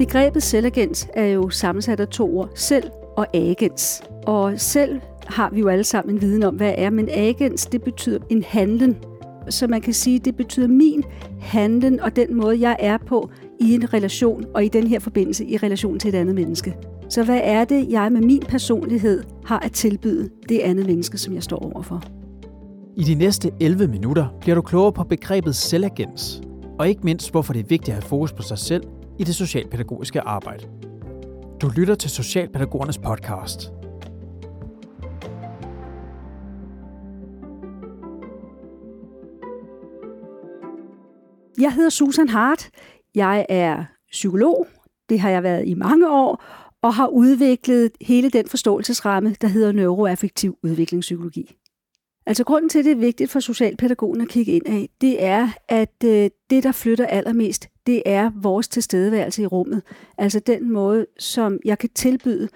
Begrebet selvagens er jo sammensat af to ord, selv og agens. Og selv har vi jo alle sammen en viden om, hvad er, men agens, det betyder en handlen. Så man kan sige, det betyder min handlen og den måde, jeg er på i en relation, og i den her forbindelse i relation til et andet menneske. Så hvad er det, jeg med min personlighed har at tilbyde det andet menneske, som jeg står overfor? I de næste 11 minutter bliver du klogere på begrebet selvagens, og ikke mindst, hvorfor det er vigtigt at have fokus på sig selv i det socialpædagogiske arbejde. Du lytter til Socialpædagogernes podcast. Jeg hedder Susan Hart. Jeg er psykolog. Det har jeg været i mange år, og har udviklet hele den forståelsesramme, der hedder neuroaffektiv udviklingspsykologi. Altså grunden til, at det er vigtigt for socialpædagogen at kigge ind af, det er, at øh, det, der flytter allermest, det er vores tilstedeværelse i rummet. Altså den måde, som jeg kan tilbyde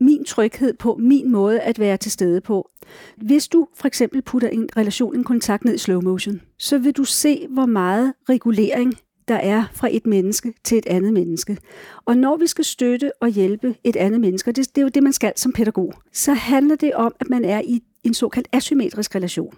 min tryghed på, min måde at være til stede på. Hvis du for eksempel putter en relation, en kontakt ned i slow motion, så vil du se, hvor meget regulering der er fra et menneske til et andet menneske. Og når vi skal støtte og hjælpe et andet menneske, det, det er jo det, man skal som pædagog, så handler det om, at man er i en såkaldt asymmetrisk relation.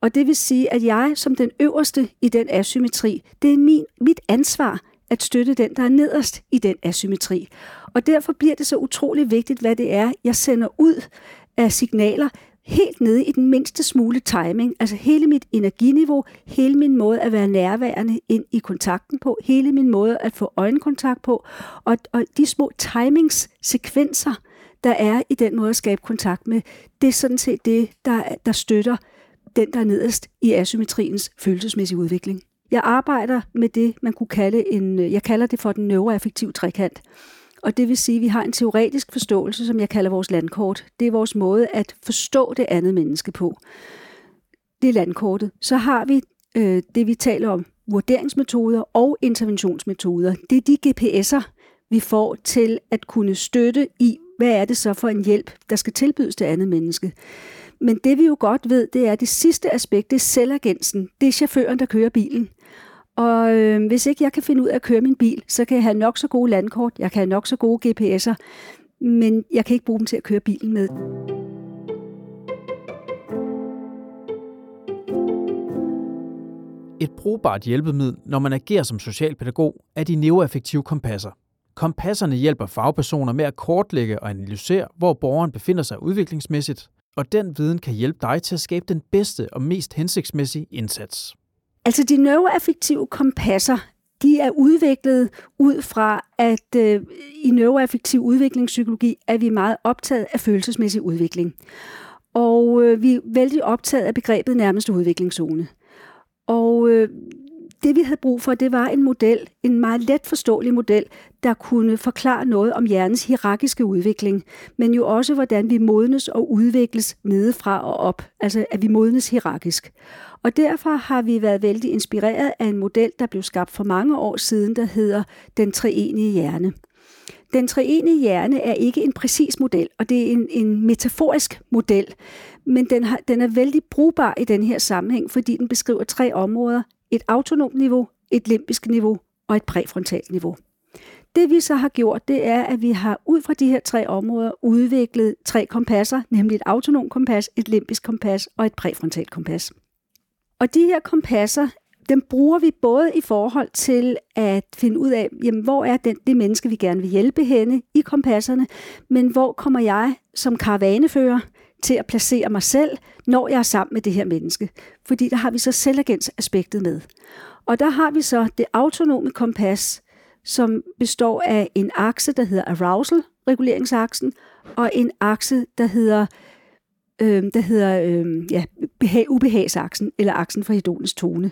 Og det vil sige, at jeg som den øverste i den asymmetri, det er min, mit ansvar at støtte den, der er nederst i den asymmetri. Og derfor bliver det så utrolig vigtigt, hvad det er, jeg sender ud af signaler, helt nede i den mindste smule timing, altså hele mit energiniveau, hele min måde at være nærværende ind i kontakten på, hele min måde at få øjenkontakt på, og, og de små timingssekvenser, der er i den måde at skabe kontakt med, det er sådan set det, der, der støtter den, der er nederst i asymmetriens følelsesmæssige udvikling. Jeg arbejder med det, man kunne kalde en, jeg kalder det for den neuroaffektive trekant. Og det vil sige, at vi har en teoretisk forståelse, som jeg kalder vores landkort. Det er vores måde at forstå det andet menneske på. Det er landkortet. Så har vi øh, det, vi taler om, vurderingsmetoder og interventionsmetoder. Det er de GPS'er, vi får til at kunne støtte i, hvad er det så for en hjælp, der skal tilbydes det andet menneske. Men det vi jo godt ved, det er, at det sidste aspekt, det er selvagensen. Det er chaufføren, der kører bilen. Og øh, hvis ikke jeg kan finde ud af at køre min bil, så kan jeg have nok så gode landkort, jeg kan have nok så gode GPS'er, men jeg kan ikke bruge dem til at køre bilen med. Et brugbart hjælpemiddel, når man agerer som socialpædagog, er de neuroaffektive kompasser. Kompasserne hjælper fagpersoner med at kortlægge og analysere, hvor borgeren befinder sig udviklingsmæssigt, og den viden kan hjælpe dig til at skabe den bedste og mest hensigtsmæssige indsats. Altså de neuroaffektive kompasser, de er udviklet ud fra, at øh, i neuroaffektiv udviklingspsykologi er vi meget optaget af følelsesmæssig udvikling. Og øh, vi er vældig optaget af begrebet nærmeste udviklingszone. Og øh, det vi havde brug for, det var en model, en meget let forståelig model, der kunne forklare noget om hjernens hierarkiske udvikling, men jo også hvordan vi modnes og udvikles nedefra og op, altså at vi modnes hierarkisk. Og derfor har vi været vældig inspireret af en model, der blev skabt for mange år siden, der hedder den treenige hjerne. Den treenige hjerne er ikke en præcis model, og det er en, en metaforisk model, men den, har, den er vældig brugbar i den her sammenhæng, fordi den beskriver tre områder. Et autonomt niveau, et limbisk niveau og et præfrontalt niveau. Det vi så har gjort, det er, at vi har ud fra de her tre områder udviklet tre kompasser, nemlig et autonomt kompas, et limbisk kompas og et præfrontalt kompas. Og de her kompasser, dem bruger vi både i forhold til at finde ud af, jamen, hvor er den, det menneske, vi gerne vil hjælpe henne i kompasserne, men hvor kommer jeg som karavanefører til at placere mig selv, når jeg er sammen med det her menneske. Fordi der har vi så selvagensaspektet med. Og der har vi så det autonome kompas, som består af en akse, der hedder arousal, reguleringsaksen, og en akse, der hedder øh, der hedder øh, ja, behag, ubehagsaksen, eller aksen for hedonens tone.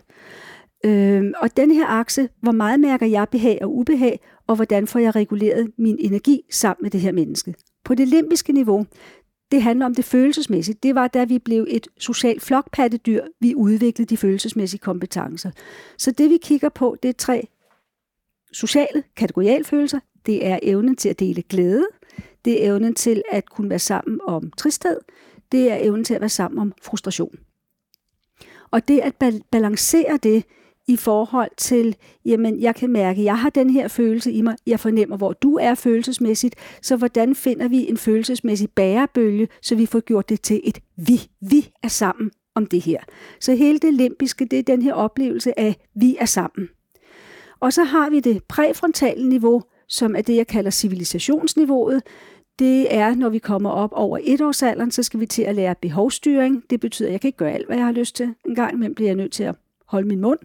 Øh, og den her akse, hvor meget mærker jeg behag og ubehag, og hvordan får jeg reguleret min energi sammen med det her menneske. På det limbiske niveau, det handler om det følelsesmæssige. Det var, da vi blev et socialt flokpattedyr, vi udviklede de følelsesmæssige kompetencer. Så det vi kigger på, det er tre sociale kategorialfølelser. Det er evnen til at dele glæde. Det er evnen til at kunne være sammen om tristhed det er evnen til at være sammen om frustration. Og det at balancere det i forhold til, jamen jeg kan mærke, jeg har den her følelse i mig, jeg fornemmer, hvor du er følelsesmæssigt, så hvordan finder vi en følelsesmæssig bærebølge, så vi får gjort det til et vi. Vi er sammen om det her. Så hele det limbiske, det er den her oplevelse af, vi er sammen. Og så har vi det præfrontale niveau, som er det, jeg kalder civilisationsniveauet. Det er, når vi kommer op over etårsalderen, så skal vi til at lære behovsstyring. Det betyder, at jeg kan ikke gøre alt, hvad jeg har lyst til. En gang imellem bliver jeg nødt til at holde min mund.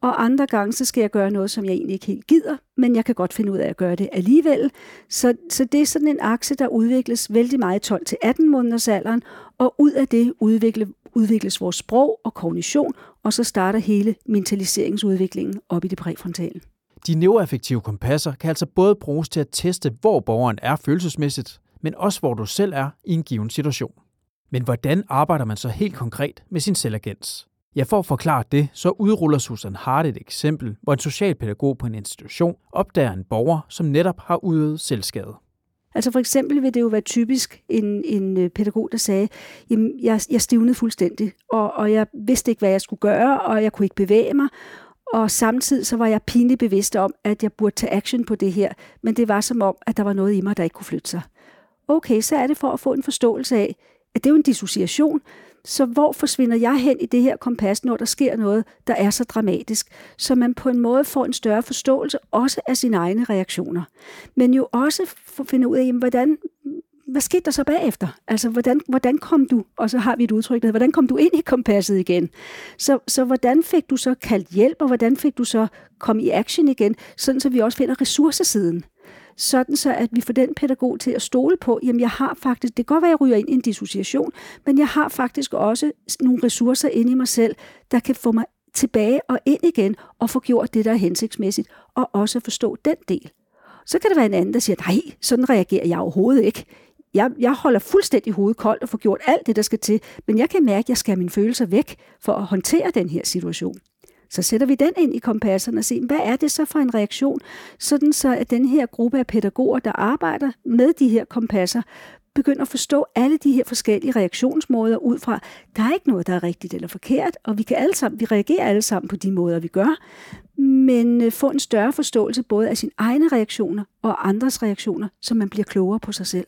Og andre gange, så skal jeg gøre noget, som jeg egentlig ikke helt gider, men jeg kan godt finde ud af at gøre det alligevel. Så, så det er sådan en akse, der udvikles vældig meget i 12-18 måneders alderen, og ud af det udvikle, udvikles vores sprog og kognition, og så starter hele mentaliseringsudviklingen op i det præfrontale. De neuroaffektive kompasser kan altså både bruges til at teste, hvor borgeren er følelsesmæssigt, men også hvor du selv er i en given situation. Men hvordan arbejder man så helt konkret med sin selvagens? Ja, for at forklare det, så udruller Susan Hart et eksempel, hvor en socialpædagog på en institution opdager en borger, som netop har udøvet selvskade. Altså for eksempel vil det jo være typisk en, en øh, pædagog, der sagde, jamen jeg, jeg stivnede fuldstændig, og, og jeg vidste ikke, hvad jeg skulle gøre, og jeg kunne ikke bevæge mig, og samtidig så var jeg pinligt bevidst om, at jeg burde tage action på det her, men det var som om, at der var noget i mig, der ikke kunne flytte sig. Okay, så er det for at få en forståelse af, at det er jo en dissociation, så hvor forsvinder jeg hen i det her kompas, når der sker noget, der er så dramatisk? Så man på en måde får en større forståelse også af sine egne reaktioner. Men jo også for at finde ud af, jamen, hvordan, hvad skete der så bagefter? Altså, hvordan, hvordan kom du, og så har vi et udtryk, der hvordan kom du ind i kompasset igen? Så, så hvordan fik du så kaldt hjælp, og hvordan fik du så kom i action igen, sådan så vi også finder ressourcesiden? Sådan så at vi får den pædagog til at stole på, jamen jeg har faktisk, det kan godt være, at jeg ryger ind i en dissociation, men jeg har faktisk også nogle ressourcer inde i mig selv, der kan få mig tilbage og ind igen og få gjort det, der er hensigtsmæssigt, og også forstå den del. Så kan der være en anden, der siger, nej, sådan reagerer jeg overhovedet ikke. Jeg, jeg holder fuldstændig hovedet koldt og får gjort alt det, der skal til, men jeg kan mærke, at jeg skal have mine følelser væk for at håndtere den her situation. Så sætter vi den ind i kompasserne og ser, hvad er det så for en reaktion, sådan så at den her gruppe af pædagoger, der arbejder med de her kompasser, begynder at forstå alle de her forskellige reaktionsmåder ud fra, der er ikke noget, der er rigtigt eller forkert, og vi, kan alle sammen, vi reagerer alle sammen på de måder, vi gør, men øh, få en større forståelse både af sine egne reaktioner og andres reaktioner, så man bliver klogere på sig selv.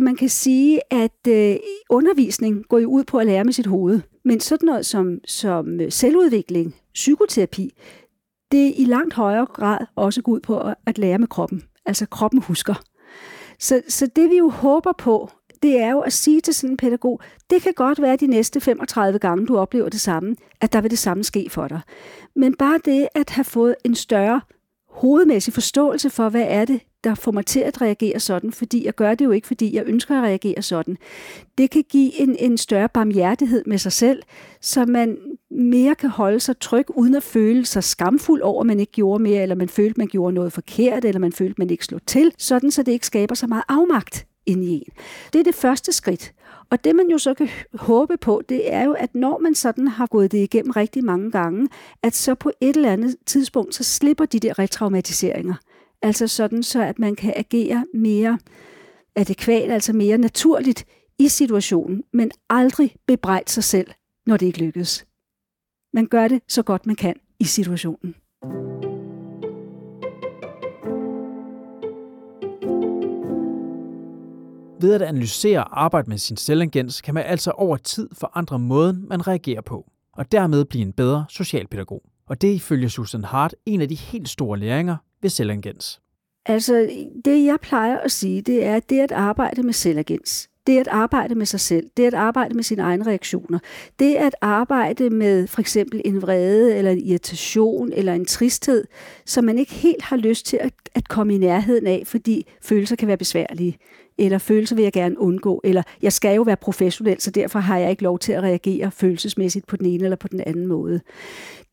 Man kan sige, at øh, undervisning går jo ud på at lære med sit hoved. Men sådan noget som, som øh, selvudvikling, psykoterapi, det i langt højere grad også går ud på at lære med kroppen. Altså kroppen husker. Så, så det vi jo håber på, det er jo at sige til sådan en pædagog, det kan godt være de næste 35 gange, du oplever det samme, at der vil det samme ske for dig. Men bare det at have fået en større hovedmæssig forståelse for, hvad er det, der får mig til at reagere sådan, fordi jeg gør det jo ikke, fordi jeg ønsker at reagere sådan. Det kan give en, en større barmhjertighed med sig selv, så man mere kan holde sig tryg, uden at føle sig skamfuld over, at man ikke gjorde mere, eller man følte, man gjorde noget forkert, eller man følte, man ikke slog til, sådan så det ikke skaber så meget afmagt ind i en. Det er det første skridt. Og det man jo så kan håbe på, det er jo, at når man sådan har gået det igennem rigtig mange gange, at så på et eller andet tidspunkt, så slipper de der retraumatiseringer. Altså sådan så, at man kan agere mere adekvat, altså mere naturligt i situationen, men aldrig bebrejde sig selv, når det ikke lykkes. Man gør det så godt man kan i situationen. Ved at analysere og arbejde med sin selvagens, kan man altså over tid forandre måden, man reagerer på, og dermed blive en bedre socialpædagog. Og det er ifølge Susan Hart en af de helt store læringer ved selvagens. Altså, det jeg plejer at sige, det er, at det at arbejde med selvagens, det at arbejde med sig selv, det at arbejde med sine egne reaktioner, det at arbejde med for eksempel en vrede eller en irritation eller en tristhed, som man ikke helt har lyst til at, at komme i nærheden af, fordi følelser kan være besværlige eller følelser vil jeg gerne undgå, eller jeg skal jo være professionel, så derfor har jeg ikke lov til at reagere følelsesmæssigt på den ene eller på den anden måde.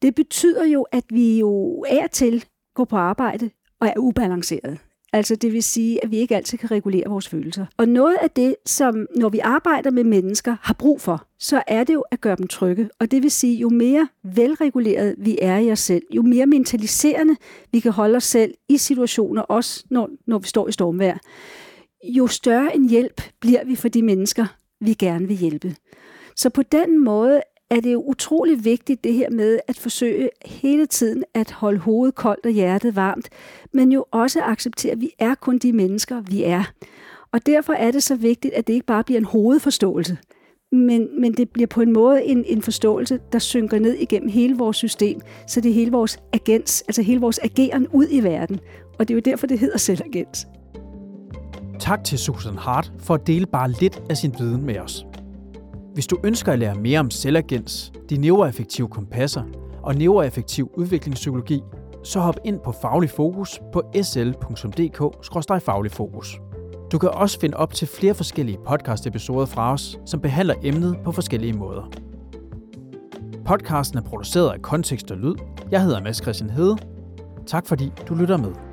Det betyder jo, at vi jo er til går på arbejde og er ubalanceret. Altså det vil sige, at vi ikke altid kan regulere vores følelser. Og noget af det, som når vi arbejder med mennesker har brug for, så er det jo at gøre dem trygge. Og det vil sige, jo mere velreguleret vi er i os selv, jo mere mentaliserende vi kan holde os selv i situationer, også når, når vi står i stormvejr, jo større en hjælp bliver vi for de mennesker, vi gerne vil hjælpe. Så på den måde er det jo utrolig vigtigt det her med at forsøge hele tiden at holde hovedet koldt og hjertet varmt, men jo også acceptere, at vi er kun de mennesker, vi er. Og derfor er det så vigtigt, at det ikke bare bliver en hovedforståelse, men, men det bliver på en måde en, en forståelse, der synker ned igennem hele vores system, så det er hele vores agens, altså hele vores ageren ud i verden. Og det er jo derfor, det hedder selvagens. Tak til Susan Hart for at dele bare lidt af sin viden med os. Hvis du ønsker at lære mere om selvagens, de neuroaffektive kompasser og neuroaffektiv udviklingspsykologi, så hop ind på Faglig Fokus på sl.dk-faglig fokus. Du kan også finde op til flere forskellige podcast-episoder fra os, som behandler emnet på forskellige måder. Podcasten er produceret af Kontekst og Lyd. Jeg hedder Mads Christian Hede. Tak fordi du lytter med.